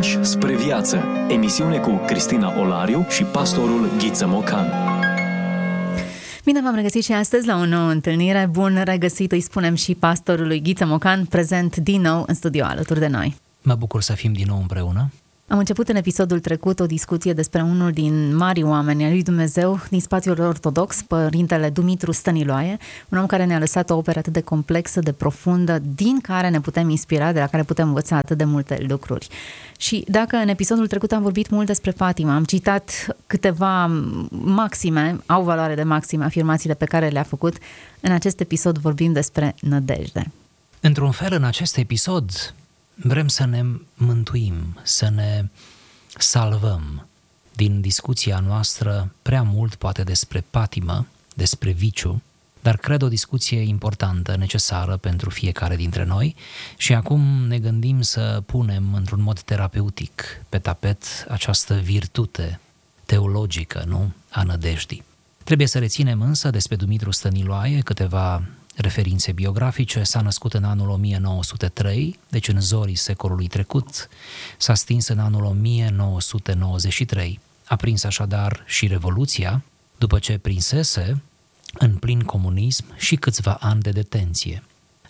Pași spre viață. Emisiune cu Cristina Olariu și pastorul Ghiță Mocan. Bine v-am regăsit și astăzi la o nouă întâlnire. Bun regăsit, îi spunem și pastorului Ghiță Mocan, prezent din nou în studio alături de noi. Mă bucur să fim din nou împreună. Am început în episodul trecut o discuție despre unul din mari oameni al lui Dumnezeu din spațiul ortodox, părintele Dumitru Stăniloae, un om care ne-a lăsat o operă atât de complexă, de profundă, din care ne putem inspira, de la care putem învăța atât de multe lucruri. Și dacă în episodul trecut am vorbit mult despre Fatima, am citat câteva maxime, au valoare de maxime afirmațiile pe care le-a făcut, în acest episod vorbim despre nădejde. Într-un fel, în acest episod, vrem să ne mântuim, să ne salvăm din discuția noastră prea mult poate despre patimă, despre viciu, dar cred o discuție importantă, necesară pentru fiecare dintre noi și acum ne gândim să punem într-un mod terapeutic pe tapet această virtute teologică, nu, a nădejdii. Trebuie să reținem însă despre Dumitru Stăniloae câteva referințe biografice, s-a născut în anul 1903, deci în zorii secolului trecut, s-a stins în anul 1993. A prins așadar și Revoluția, după ce prinsese, în plin comunism, și câțiva ani de detenție.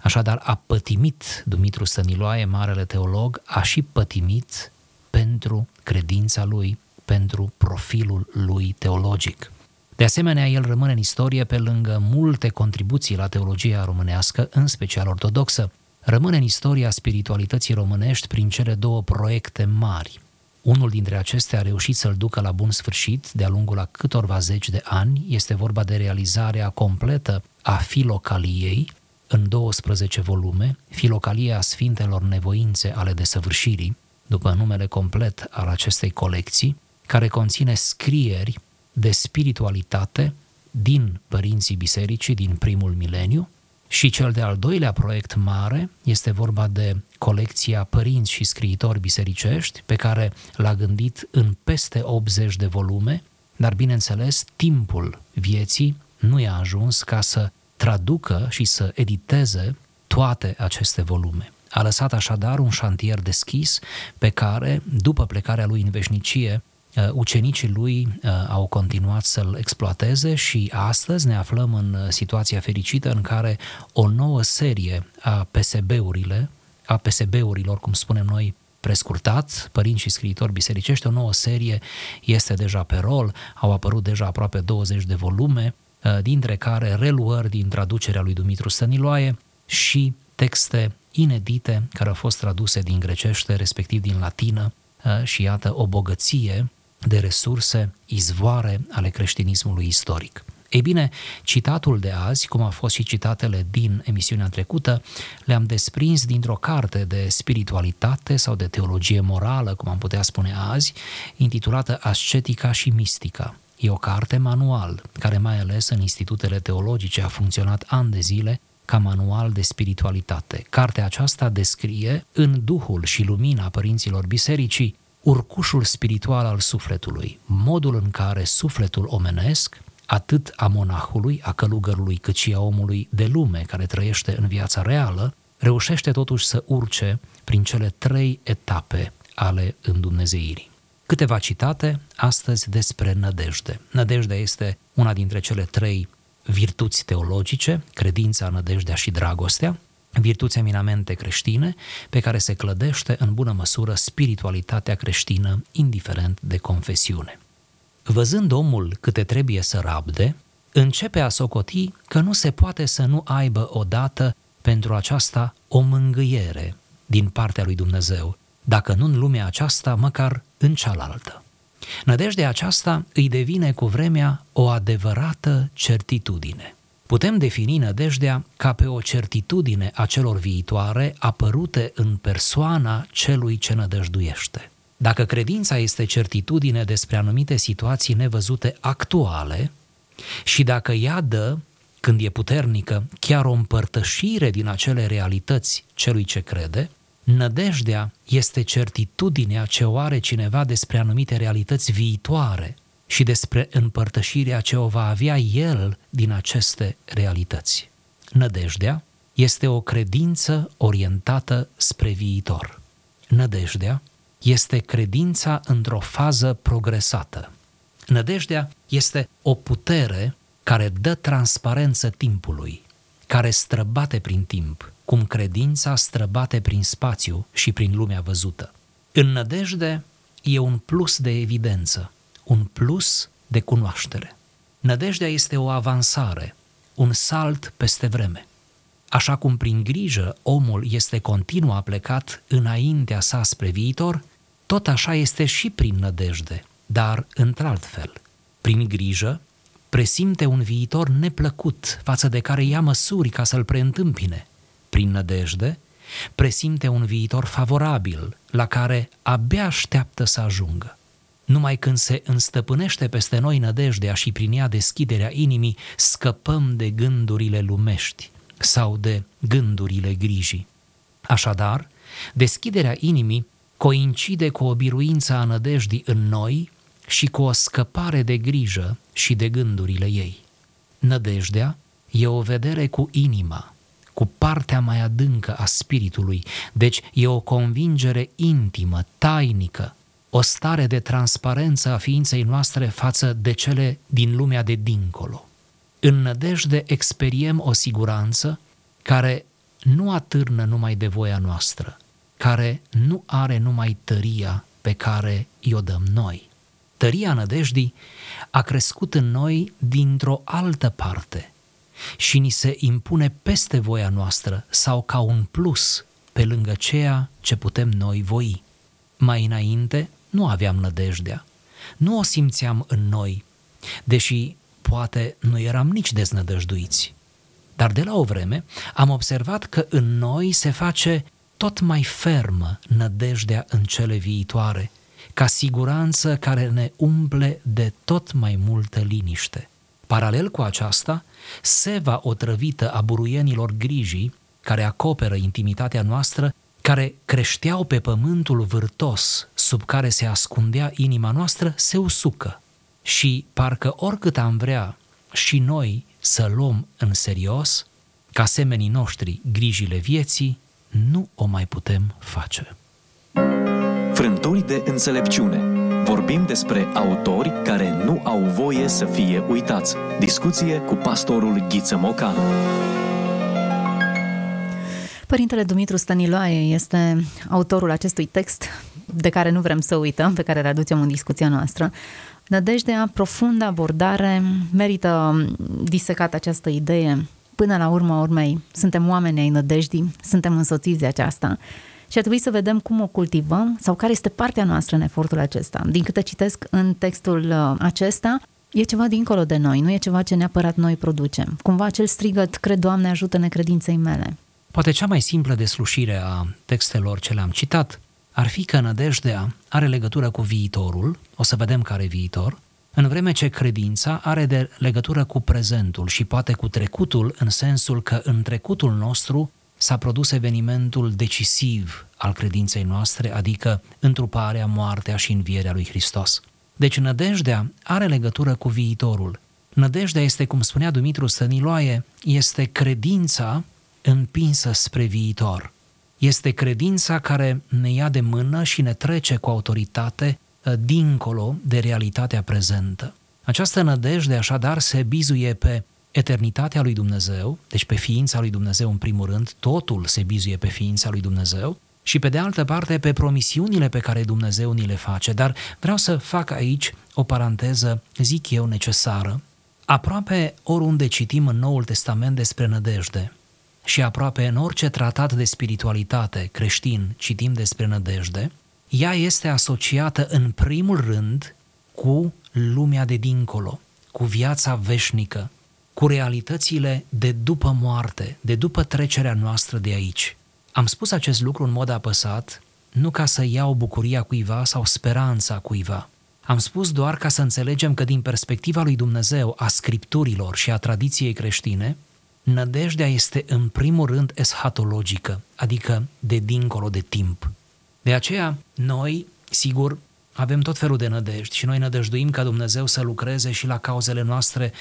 Așadar, a pătimit Dumitru Stăniloae, marele teolog, a și pătimit pentru credința lui, pentru profilul lui teologic. De asemenea, el rămâne în istorie pe lângă multe contribuții la teologia românească, în special ortodoxă, rămâne în istoria spiritualității românești prin cele două proiecte mari. Unul dintre acestea a reușit să-l ducă la bun sfârșit de-a lungul a câtorva zeci de ani, este vorba de realizarea completă a filocaliei, în 12 volume, Filocalia Sfintelor Nevoințe ale Desăvârșirii, după numele complet al acestei colecții, care conține scrieri de spiritualitate din părinții bisericii din primul mileniu și cel de-al doilea proiect mare este vorba de colecția Părinți și scriitori bisericești pe care l-a gândit în peste 80 de volume, dar bineînțeles timpul vieții nu i-a ajuns ca să traducă și să editeze toate aceste volume. A lăsat așadar un șantier deschis pe care, după plecarea lui în veșnicie, Uh, ucenicii lui uh, au continuat să-l exploateze și astăzi ne aflăm în uh, situația fericită în care o nouă serie a PSB-urile, a PSB-urilor, cum spunem noi, prescurtat, părinți și scriitori bisericești, o nouă serie este deja pe rol, au apărut deja aproape 20 de volume, dintre care reluări din traducerea lui Dumitru Stăniloae și texte inedite care au fost traduse din grecește, respectiv din latină, și iată o bogăție de resurse, izvoare ale creștinismului istoric. Ei bine, citatul de azi, cum a fost și citatele din emisiunea trecută, le-am desprins dintr-o carte de spiritualitate sau de teologie morală, cum am putea spune azi, intitulată Ascetica și Mistica. E o carte manual, care mai ales în institutele teologice a funcționat ani de zile ca manual de spiritualitate. Cartea aceasta descrie, în duhul și lumina părinților bisericii, urcușul spiritual al sufletului, modul în care sufletul omenesc, atât a monahului, a călugărului, cât și a omului de lume care trăiește în viața reală, reușește totuși să urce prin cele trei etape ale îndumnezeirii. Câteva citate astăzi despre nădejde. Nădejdea este una dintre cele trei virtuți teologice, credința, nădejdea și dragostea, virtuți eminamente creștine pe care se clădește în bună măsură spiritualitatea creștină, indiferent de confesiune. Văzând omul câte trebuie să rabde, începe a socoti că nu se poate să nu aibă odată pentru aceasta o mângâiere din partea lui Dumnezeu, dacă nu în lumea aceasta, măcar în cealaltă. Nădejdea aceasta îi devine cu vremea o adevărată certitudine – Putem defini nădejdea ca pe o certitudine a celor viitoare apărute în persoana celui ce nădăjduiește. Dacă credința este certitudine despre anumite situații nevăzute actuale și dacă ea dă, când e puternică, chiar o împărtășire din acele realități celui ce crede, nădejdea este certitudinea ce o are cineva despre anumite realități viitoare și despre împărtășirea ce o va avea el din aceste realități. Nădejdea este o credință orientată spre viitor. Nădejdea este credința într-o fază progresată. Nădejdea este o putere care dă transparență timpului, care străbate prin timp, cum credința străbate prin spațiu și prin lumea văzută. În nădejde e un plus de evidență, un plus de cunoaștere. Nădejdea este o avansare, un salt peste vreme. Așa cum prin grijă omul este continuu aplecat înaintea sa spre viitor, tot așa este și prin nădejde, dar într-alt fel. Prin grijă, presimte un viitor neplăcut față de care ia măsuri ca să-l preîntâmpine. Prin nădejde, presimte un viitor favorabil la care abia așteaptă să ajungă. Numai când se înstăpânește peste noi nădejdea și prin ea deschiderea inimii, scăpăm de gândurile lumești sau de gândurile grijii. Așadar, deschiderea inimii coincide cu o biruință a nădejdii în noi și cu o scăpare de grijă și de gândurile ei. Nădejdea e o vedere cu inima, cu partea mai adâncă a spiritului, deci e o convingere intimă, tainică, o stare de transparență a ființei noastre față de cele din lumea de dincolo. În nădejde experiem o siguranță care nu atârnă numai de voia noastră, care nu are numai tăria pe care i-o dăm noi. Tăria nădejdii a crescut în noi dintr-o altă parte și ni se impune peste voia noastră sau ca un plus pe lângă ceea ce putem noi voi. Mai înainte nu aveam nădejdea, nu o simțeam în noi, deși poate nu eram nici deznădăjduiți. Dar de la o vreme am observat că în noi se face tot mai fermă nădejdea în cele viitoare, ca siguranță care ne umple de tot mai multă liniște. Paralel cu aceasta, seva otrăvită a buruienilor grijii, care acoperă intimitatea noastră, care creșteau pe pământul vârtos sub care se ascundea inima noastră, se usucă. Și parcă oricât am vrea și noi să luăm în serios, ca semenii noștri, grijile vieții, nu o mai putem face. Frânturi de înțelepciune. Vorbim despre autori care nu au voie să fie uitați. Discuție cu pastorul Ghiță Mocan. Părintele Dumitru Stăniloae este autorul acestui text de care nu vrem să uităm, pe care îl aducem în discuția noastră. Nădejdea, profundă abordare, merită disecată această idee. Până la urma urmei, suntem oameni ai nădejdii, suntem însoțiți de aceasta și ar trebui să vedem cum o cultivăm sau care este partea noastră în efortul acesta. Din câte citesc în textul uh, acesta, e ceva dincolo de noi, nu e ceva ce neapărat noi producem. Cumva acel strigăt, cred, Doamne, ajută necredinței mele. Poate cea mai simplă deslușire a textelor ce le-am citat ar fi că nădejdea are legătură cu viitorul, o să vedem care viitor, în vreme ce credința are de legătură cu prezentul și poate cu trecutul, în sensul că în trecutul nostru s-a produs evenimentul decisiv al credinței noastre, adică întruparea, moartea și învierea lui Hristos. Deci nădejdea are legătură cu viitorul. Nădejdea este, cum spunea Dumitru Stăniloae, este credința împinsă spre viitor. Este credința care ne ia de mână și ne trece cu autoritate ă, dincolo de realitatea prezentă. Această nădejde așadar se bizuie pe eternitatea lui Dumnezeu, deci pe ființa lui Dumnezeu în primul rând, totul se bizuie pe ființa lui Dumnezeu, și pe de altă parte pe promisiunile pe care Dumnezeu ni le face. Dar vreau să fac aici o paranteză, zic eu, necesară. Aproape oriunde citim în Noul Testament despre nădejde și aproape în orice tratat de spiritualitate creștin citim despre nădejde, ea este asociată în primul rând cu lumea de dincolo, cu viața veșnică, cu realitățile de după moarte, de după trecerea noastră de aici. Am spus acest lucru în mod apăsat, nu ca să iau bucuria cuiva sau speranța cuiva. Am spus doar ca să înțelegem că din perspectiva lui Dumnezeu, a scripturilor și a tradiției creștine, nădejdea este în primul rând eschatologică, adică de dincolo de timp. De aceea, noi, sigur, avem tot felul de nădejdi și noi nădăjduim ca Dumnezeu să lucreze și la cauzele noastre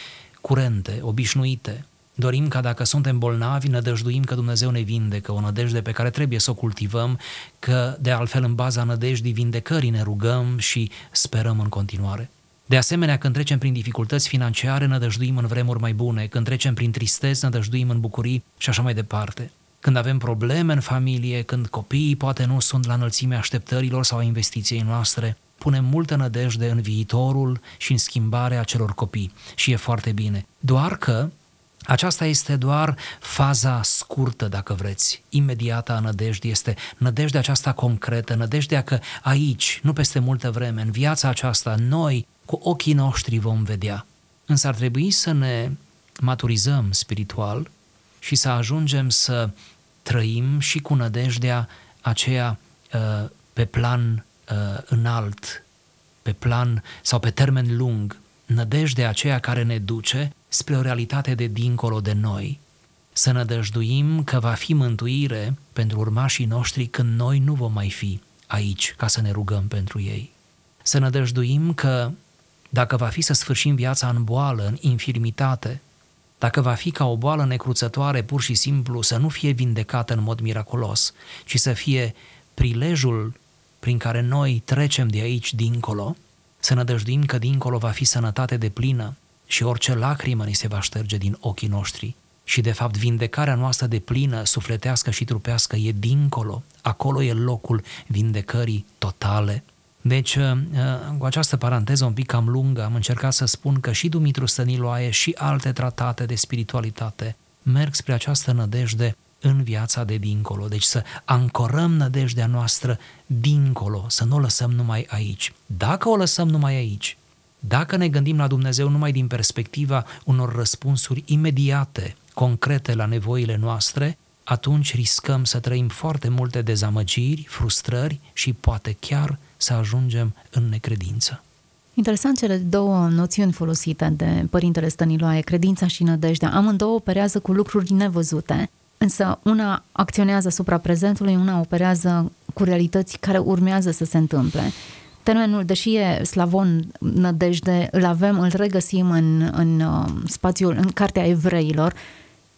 curente, obișnuite. Dorim ca dacă suntem bolnavi, nădăjduim că Dumnezeu ne vindecă, o nădejde pe care trebuie să o cultivăm, că de altfel în baza nădejdii vindecării ne rugăm și sperăm în continuare. De asemenea, când trecem prin dificultăți financiare, nădăjduim în vremuri mai bune, când trecem prin tristezi, nădăjduim în bucurii și așa mai departe. Când avem probleme în familie, când copiii poate nu sunt la înălțimea așteptărilor sau a investiției noastre, punem multă nădejde în viitorul și în schimbarea celor copii și e foarte bine. Doar că aceasta este doar faza scurtă, dacă vreți, imediată a nădejdii, este nădejdea aceasta concretă, nădejdea că aici, nu peste multă vreme, în viața aceasta, noi cu ochii noștri vom vedea. Însă ar trebui să ne maturizăm spiritual și să ajungem să trăim și cu nădejdea aceea uh, pe plan uh, înalt, pe plan sau pe termen lung, nădejdea aceea care ne duce spre o realitate de dincolo de noi. Să nădăjduim că va fi mântuire pentru urmașii noștri când noi nu vom mai fi aici ca să ne rugăm pentru ei. Să nădăjduim că dacă va fi să sfârșim viața în boală, în infirmitate, dacă va fi ca o boală necruțătoare pur și simplu să nu fie vindecată în mod miraculos, ci să fie prilejul prin care noi trecem de aici dincolo, să nădăjduim că dincolo va fi sănătate de plină și orice lacrimă ni se va șterge din ochii noștri. Și de fapt vindecarea noastră de plină, sufletească și trupească e dincolo, acolo e locul vindecării totale. Deci, uh, uh, cu această paranteză un pic cam lungă, am încercat să spun că și Dumitru Stăniloae și alte tratate de spiritualitate merg spre această nădejde în viața de dincolo. Deci să ancorăm nădejdea noastră dincolo, să nu o lăsăm numai aici. Dacă o lăsăm numai aici, dacă ne gândim la Dumnezeu numai din perspectiva unor răspunsuri imediate, concrete la nevoile noastre, atunci riscăm să trăim foarte multe dezamăgiri, frustrări și poate chiar să ajungem în necredință. Interesant cele două noțiuni folosite de Părintele Stăniloae, credința și nădejdea. Amândouă operează cu lucruri nevăzute, însă una acționează asupra prezentului, una operează cu realități care urmează să se întâmple. Termenul, deși e slavon nădejde, îl avem, îl regăsim în, în uh, spațiul, în Cartea Evreilor,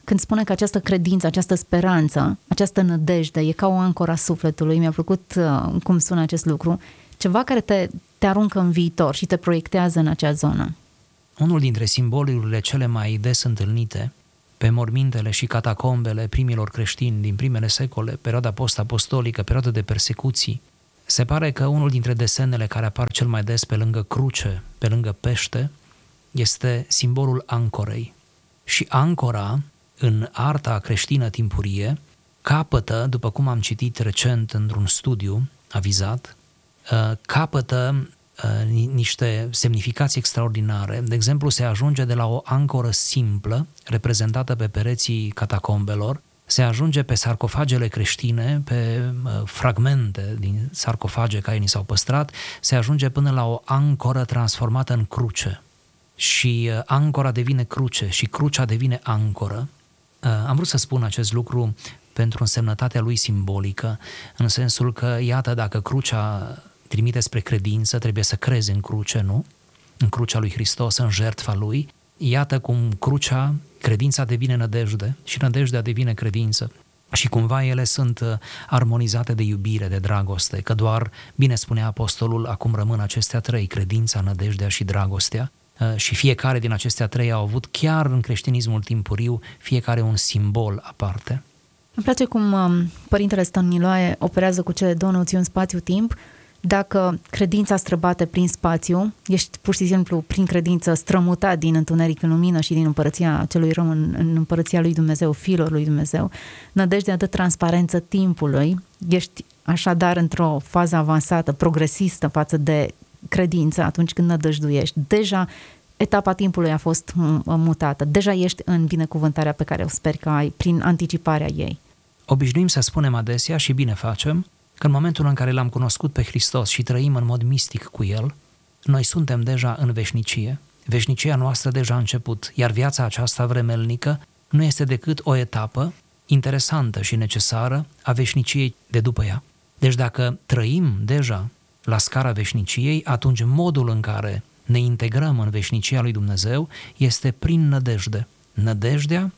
când spune că această credință, această speranță, această nădejde e ca o ancora sufletului, mi-a plăcut uh, cum sună acest lucru, ceva care te, te aruncă în viitor și te proiectează în acea zonă. Unul dintre simbolurile cele mai des întâlnite pe mormintele și catacombele primilor creștini din primele secole, perioada post-apostolică, perioada de persecuții, se pare că unul dintre desenele care apar cel mai des pe lângă cruce, pe lângă pește, este simbolul ancorei. Și ancora în arta creștină timpurie capătă, după cum am citit recent într-un studiu avizat, uh, capătă uh, niște semnificații extraordinare. De exemplu, se ajunge de la o ancoră simplă, reprezentată pe pereții catacombelor, se ajunge pe sarcofagele creștine, pe uh, fragmente din sarcofage care ni s-au păstrat, se ajunge până la o ancoră transformată în cruce. Și ancora devine cruce și crucea devine ancoră Uh, am vrut să spun acest lucru pentru însemnătatea lui simbolică, în sensul că, iată, dacă crucea trimite spre credință, trebuie să crezi în cruce, nu? În crucea lui Hristos, în jertfa lui. Iată cum crucea, credința devine nădejde și nădejdea devine credință. Și cumva ele sunt uh, armonizate de iubire, de dragoste, că doar, bine spunea apostolul, acum rămân acestea trei, credința, nădejdea și dragostea, Uh, și fiecare din acestea trei au avut chiar în creștinismul timpuriu fiecare un simbol aparte. Îmi place cum um, Părintele Stăniloae operează cu cele două noțiuni spațiu-timp. Dacă credința străbate prin spațiu, ești pur și simplu prin credință strămutat din întuneric în lumină și din împărăția celui rău în, în împărăția lui Dumnezeu, fiilor lui Dumnezeu. Nădejdea de transparență timpului, ești așadar într-o fază avansată, progresistă față de credință atunci când nădăjduiești. Deja etapa timpului a fost mutată. Deja ești în binecuvântarea pe care o sper că ai prin anticiparea ei. Obișnuim să spunem adesea și bine facem că în momentul în care l-am cunoscut pe Hristos și trăim în mod mistic cu El, noi suntem deja în veșnicie. Veșnicia noastră deja a început, iar viața aceasta vremelnică nu este decât o etapă interesantă și necesară a veșniciei de după ea. Deci dacă trăim deja la scara veșniciei, atunci modul în care ne integrăm în veșnicia lui Dumnezeu este prin nădejde. nădejdea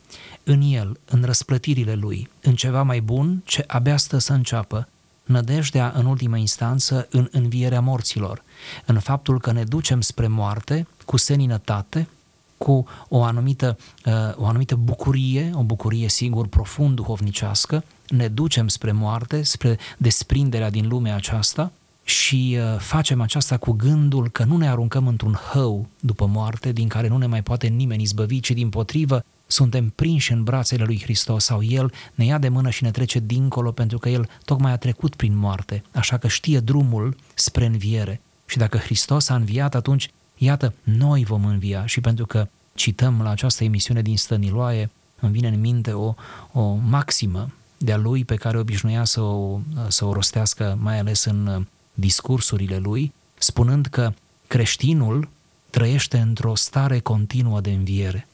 în el, în răsplătirile lui, în ceva mai bun ce abia stă să înceapă, nădejdea în ultimă instanță în învierea morților, în faptul că ne ducem spre moarte cu seninătate, cu o anumită, uh, o anumită bucurie, o bucurie sigur profund duhovnicească, ne ducem spre moarte, spre desprinderea din lumea aceasta și uh, facem aceasta cu gândul că nu ne aruncăm într-un hău după moarte din care nu ne mai poate nimeni izbăvi, ci din potrivă suntem prinși în brațele lui Hristos sau El ne ia de mână și ne trece dincolo pentru că El tocmai a trecut prin moarte, așa că știe drumul spre înviere. Și dacă Hristos a înviat, atunci, iată, noi vom învia și pentru că cităm la această emisiune din Stăniloae, îmi vine în minte o, o maximă de-a lui pe care obișnuia să o, să o rostească, mai ales în discursurile lui, spunând că creștinul trăiește într-o stare continuă de înviere.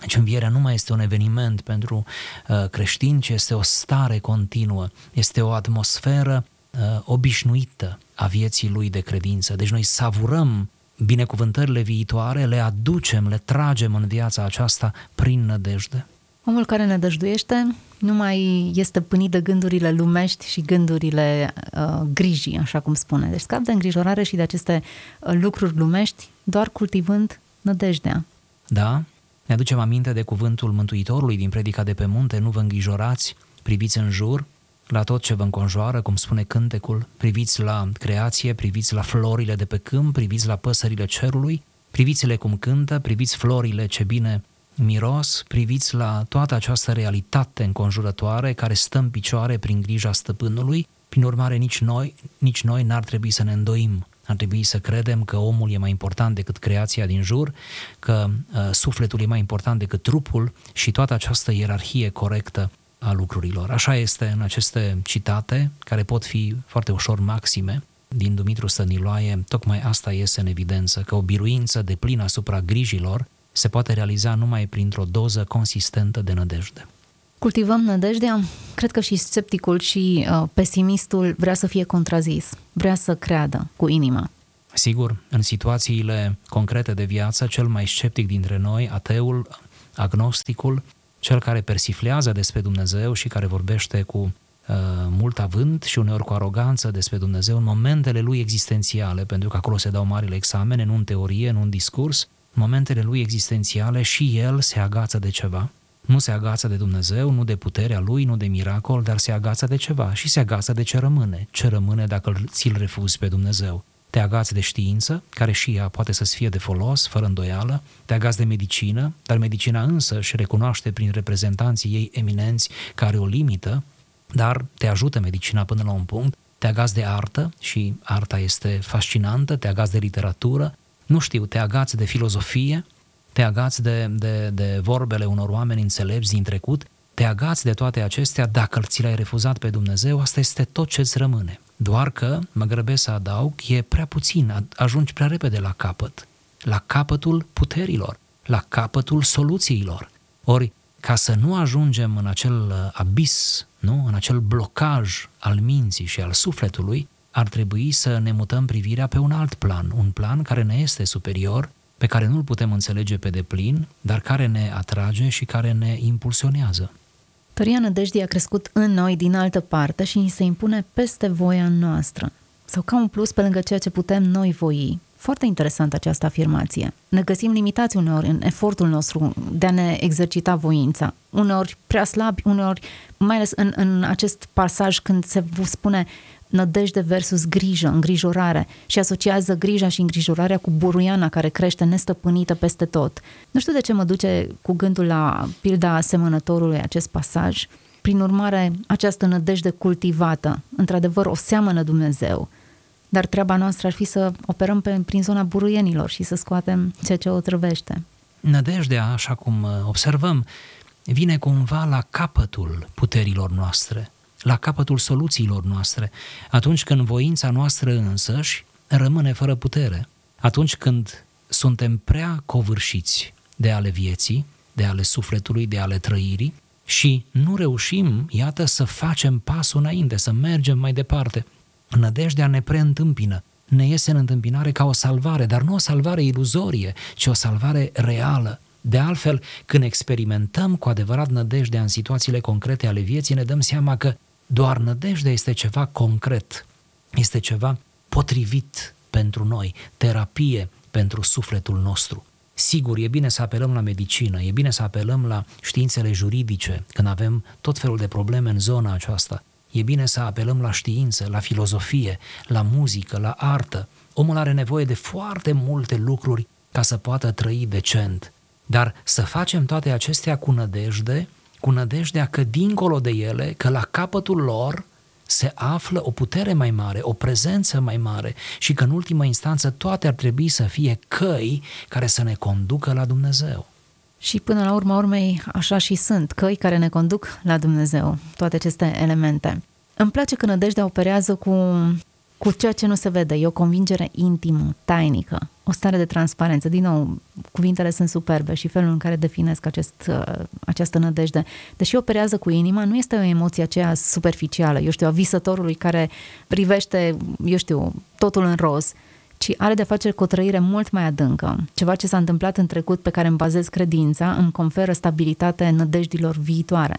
Deci învierea nu mai este un eveniment pentru uh, creștini, ci este o stare continuă, este o atmosferă uh, obișnuită a vieții lui de credință. Deci noi savurăm binecuvântările viitoare, le aducem, le tragem în viața aceasta prin nădejde. Omul care ne dăjduiește nu mai este pânit de gândurile lumești și gândurile uh, grijii, așa cum spune. Deci scap de îngrijorare și de aceste uh, lucruri lumești, doar cultivând nădejdea. Da, ne aducem aminte de cuvântul Mântuitorului din predica de pe munte, nu vă îngrijorați, priviți în jur, la tot ce vă înconjoară, cum spune cântecul, priviți la creație, priviți la florile de pe câmp, priviți la păsările cerului, priviți-le cum cântă, priviți florile ce bine miros, priviți la toată această realitate înconjurătoare care stă în picioare prin grija stăpânului, prin urmare nici noi, nici noi n-ar trebui să ne îndoim. Ar trebui să credem că omul e mai important decât creația din jur, că uh, sufletul e mai important decât trupul și toată această ierarhie corectă a lucrurilor. Așa este în aceste citate, care pot fi foarte ușor maxime, din Dumitru Stăniloae, tocmai asta iese în evidență, că o biruință de plină asupra grijilor se poate realiza numai printr-o doză consistentă de nădejde. Cultivăm nădejdea? Cred că și scepticul și uh, pesimistul vrea să fie contrazis, vrea să creadă cu inima. Sigur, în situațiile concrete de viață, cel mai sceptic dintre noi, ateul, agnosticul, cel care persiflează despre Dumnezeu și care vorbește cu uh, mult avânt și uneori cu aroganță despre Dumnezeu în momentele lui existențiale, pentru că acolo se dau marile examene, nu în teorie, nu în discurs, momentele lui existențiale și el se agață de ceva. Nu se agață de Dumnezeu, nu de puterea lui, nu de miracol, dar se agață de ceva și se agață de ce rămâne. Ce rămâne dacă ți-l refuzi pe Dumnezeu? Te agați de știință, care și ea poate să-ți fie de folos, fără îndoială, te agați de medicină, dar medicina însă și recunoaște prin reprezentanții ei eminenți care o limită, dar te ajută medicina până la un punct, te agați de artă și arta este fascinantă, te agați de literatură, nu știu, te agați de filozofie, te agați de, de, de vorbele unor oameni înțelepți din trecut, te agați de toate acestea, dacă ți le-ai refuzat pe Dumnezeu, asta este tot ce îți rămâne. Doar că, mă grăbesc să adaug, e prea puțin, ajungi prea repede la capăt, la capătul puterilor, la capătul soluțiilor. Ori, ca să nu ajungem în acel uh, abis, nu? în acel blocaj al minții și al sufletului, ar trebui să ne mutăm privirea pe un alt plan, un plan care ne este superior, pe care nu-l putem înțelege pe deplin, dar care ne atrage și care ne impulsionează. Tăria nădejdii a crescut în noi din altă parte și ni se impune peste voia noastră, sau ca un plus pe lângă ceea ce putem noi voi. Foarte interesantă această afirmație. Ne găsim limitați uneori în efortul nostru de a ne exercita voința. Uneori prea slabi, uneori, mai ales în, în acest pasaj când se spune nădejde versus grijă, îngrijorare și asociază grija și îngrijorarea cu buruiana care crește nestăpânită peste tot. Nu știu de ce mă duce cu gândul la pilda asemănătorului acest pasaj. Prin urmare, această nădejde cultivată, într-adevăr, o seamănă Dumnezeu, dar treaba noastră ar fi să operăm pe, prin zona buruienilor și să scoatem ceea ce o trăvește. Nădejdea, așa cum uh, observăm, vine cumva la capătul puterilor noastre la capătul soluțiilor noastre, atunci când voința noastră însăși rămâne fără putere, atunci când suntem prea covârșiți de ale vieții, de ale sufletului, de ale trăirii și nu reușim, iată, să facem pasul înainte, să mergem mai departe. Nădejdea ne preîntâmpină, ne iese în întâmpinare ca o salvare, dar nu o salvare iluzorie, ci o salvare reală, De altfel, când experimentăm cu adevărat nădejdea în situațiile concrete ale vieții, ne dăm seama că doar nădejdea este ceva concret, este ceva potrivit pentru noi, terapie pentru sufletul nostru. Sigur, e bine să apelăm la medicină, e bine să apelăm la științele juridice când avem tot felul de probleme în zona aceasta. E bine să apelăm la știință, la filozofie, la muzică, la artă. Omul are nevoie de foarte multe lucruri ca să poată trăi decent. Dar să facem toate acestea cu nădejde, cu nădejdea că dincolo de ele, că la capătul lor se află o putere mai mare, o prezență mai mare și că în ultimă instanță toate ar trebui să fie căi care să ne conducă la Dumnezeu. Și până la urma urmei, așa și sunt, căi care ne conduc la Dumnezeu, toate aceste elemente. Îmi place că nădejdea operează cu cu ceea ce nu se vede. E o convingere intimă, tainică, o stare de transparență. Din nou, cuvintele sunt superbe și felul în care definesc acest, uh, această nădejde. Deși operează cu inima, nu este o emoție aceea superficială, eu știu, a visătorului care privește, eu știu, totul în roz, ci are de face cu o trăire mult mai adâncă. Ceva ce s-a întâmplat în trecut pe care îmi bazez credința îmi conferă stabilitate nădejdilor viitoare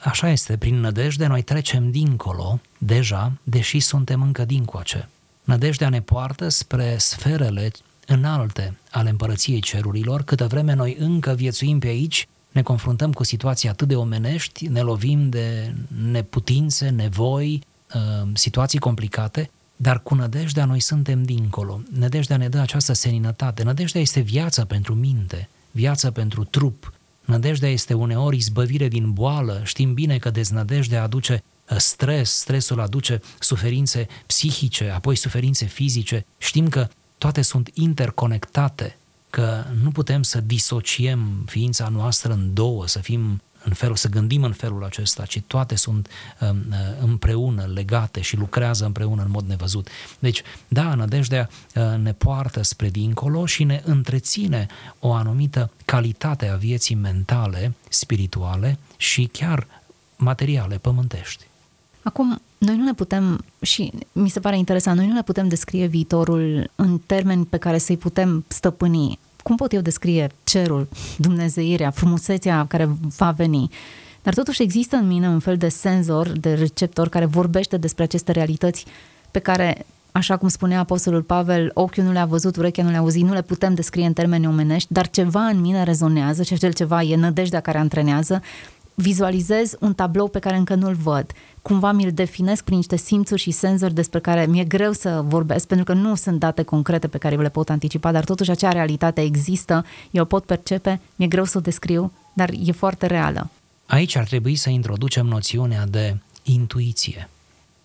așa este, prin nădejde noi trecem dincolo, deja, deși suntem încă dincoace. Nădejdea ne poartă spre sferele înalte ale împărăției cerurilor, câtă vreme noi încă viețuim pe aici, ne confruntăm cu situații atât de omenești, ne lovim de neputințe, nevoi, uh, situații complicate, dar cu nădejdea noi suntem dincolo. Nădejdea ne dă această seninătate. Nădejdea este viață pentru minte, viață pentru trup, Nădejdea este uneori izbăvire din boală. Știm bine că deznădejdea aduce uh, stres, stresul aduce suferințe psihice, apoi suferințe fizice. Știm că toate sunt interconectate, că nu putem să disociem ființa noastră în două, să fim în felul, să gândim în felul acesta, ci toate sunt um, uh, împreună, legate și lucrează împreună în mod nevăzut. Deci, da, nădejdea uh, ne poartă spre dincolo și ne întreține o anumită calitate a vieții mentale, spirituale și chiar materiale, pământești. Acum, noi nu ne putem, și mi se pare interesant, noi nu ne putem descrie viitorul în termeni pe care să-i putem stăpâni cum pot eu descrie cerul, dumnezeirea, frumusețea care va veni? Dar totuși există în mine un fel de senzor, de receptor care vorbește despre aceste realități pe care, așa cum spunea Apostolul Pavel, ochiul nu le-a văzut, urechea nu le-a auzit, nu le putem descrie în termeni omenești, dar ceva în mine rezonează și acel ceva e nădejdea care antrenează, vizualizez un tablou pe care încă nu-l văd cumva mi-l definesc prin niște simțuri și senzori despre care mi-e greu să vorbesc, pentru că nu sunt date concrete pe care le pot anticipa, dar totuși acea realitate există, eu o pot percepe, mi-e greu să o descriu, dar e foarte reală. Aici ar trebui să introducem noțiunea de intuiție.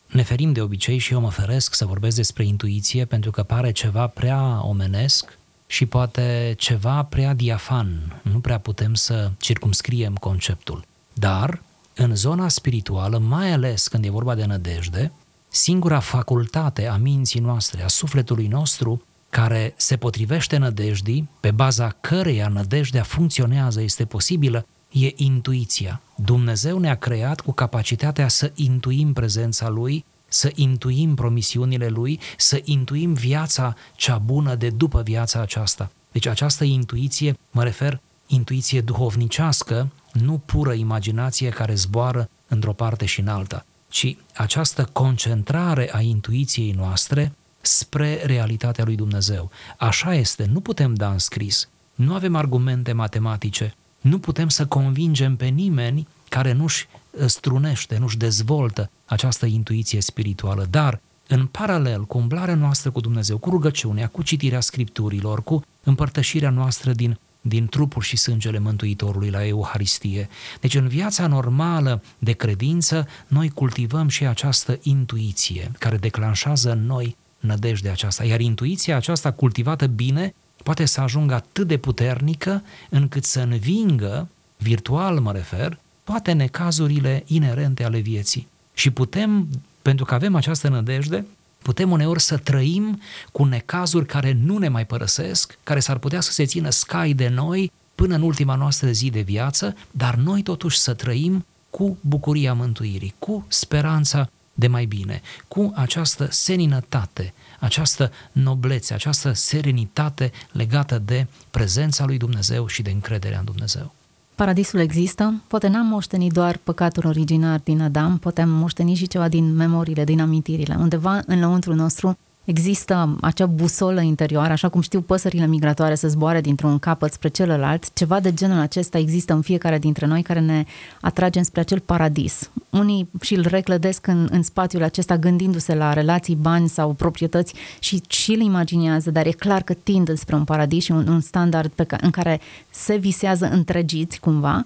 Ne ferim de obicei și eu mă feresc să vorbesc despre intuiție pentru că pare ceva prea omenesc și poate ceva prea diafan. Nu prea putem să circumscriem conceptul. Dar în zona spirituală, mai ales când e vorba de nădejde, singura facultate a minții noastre, a sufletului nostru, care se potrivește nădejdii, pe baza căreia nădejdea funcționează, este posibilă, e intuiția. Dumnezeu ne-a creat cu capacitatea să intuim prezența Lui, să intuim promisiunile Lui, să intuim viața cea bună de după viața aceasta. Deci această intuiție, mă refer, intuiție duhovnicească, nu pură imaginație care zboară într-o parte și în alta, ci această concentrare a intuiției noastre spre realitatea lui Dumnezeu. Așa este, nu putem da în scris, nu avem argumente matematice, nu putem să convingem pe nimeni care nu-și strunește, nu-și dezvoltă această intuiție spirituală, dar în paralel cu umblarea noastră cu Dumnezeu, cu rugăciunea, cu citirea scripturilor, cu împărtășirea noastră din din trupul și sângele Mântuitorului la Euharistie. Deci în viața normală de credință, noi cultivăm și această intuiție care declanșează în noi nădejdea aceasta. Iar intuiția aceasta cultivată bine poate să ajungă atât de puternică încât să învingă, virtual mă refer, toate necazurile inerente ale vieții. Și putem, pentru că avem această nădejde, Putem uneori să trăim cu necazuri care nu ne mai părăsesc, care s-ar putea să se țină scai de noi până în ultima noastră zi de viață, dar noi totuși să trăim cu bucuria mântuirii, cu speranța de mai bine, cu această seninătate, această noblețe, această serenitate legată de prezența lui Dumnezeu și de încrederea în Dumnezeu. Paradisul există, poate n-am moștenit doar păcatul originar din Adam, poate am moștenit și ceva din memoriile, din amintirile. Undeva în lăuntru nostru există acea busolă interioară, așa cum știu păsările migratoare să zboare dintr-un capăt spre celălalt, ceva de genul acesta există în fiecare dintre noi care ne atrage spre acel paradis. Unii și îl reclădesc în, în spațiul acesta gândindu-se la relații, bani sau proprietăți și și îl imaginează, dar e clar că tind spre un paradis și un, un standard pe ca, în care se visează întregiți cumva.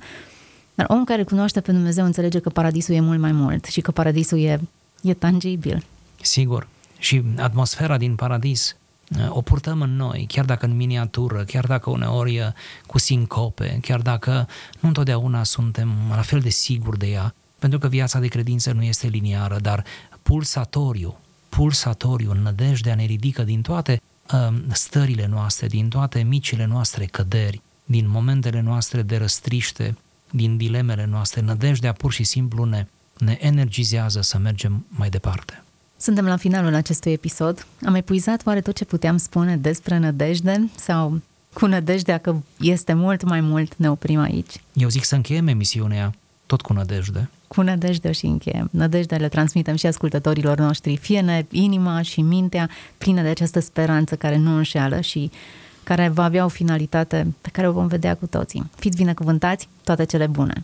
Dar omul care cunoaște pe Dumnezeu înțelege că paradisul e mult mai mult și că paradisul e, e tangibil. Sigur, și atmosfera din paradis uh, o purtăm în noi, chiar dacă în miniatură, chiar dacă uneori uh, cu sincope, chiar dacă nu întotdeauna suntem la fel de siguri de ea, pentru că viața de credință nu este liniară, dar pulsatoriu, pulsatoriu, în nădejdea ne ridică din toate uh, stările noastre, din toate micile noastre căderi, din momentele noastre de răstriște, din dilemele noastre. Nădejdea pur și simplu ne, ne energizează să mergem mai departe. Suntem la finalul acestui episod. Am epuizat oare tot ce puteam spune despre nădejde sau cu nădejdea că este mult mai mult ne oprim aici? Eu zic să încheiem emisiunea tot cu nădejde. Cu nădejde și încheiem. Nădejdea le transmitem și ascultătorilor noștri. Fie ne inima și mintea plină de această speranță care nu înșeală și care va avea o finalitate pe care o vom vedea cu toții. Fiți binecuvântați, toate cele bune!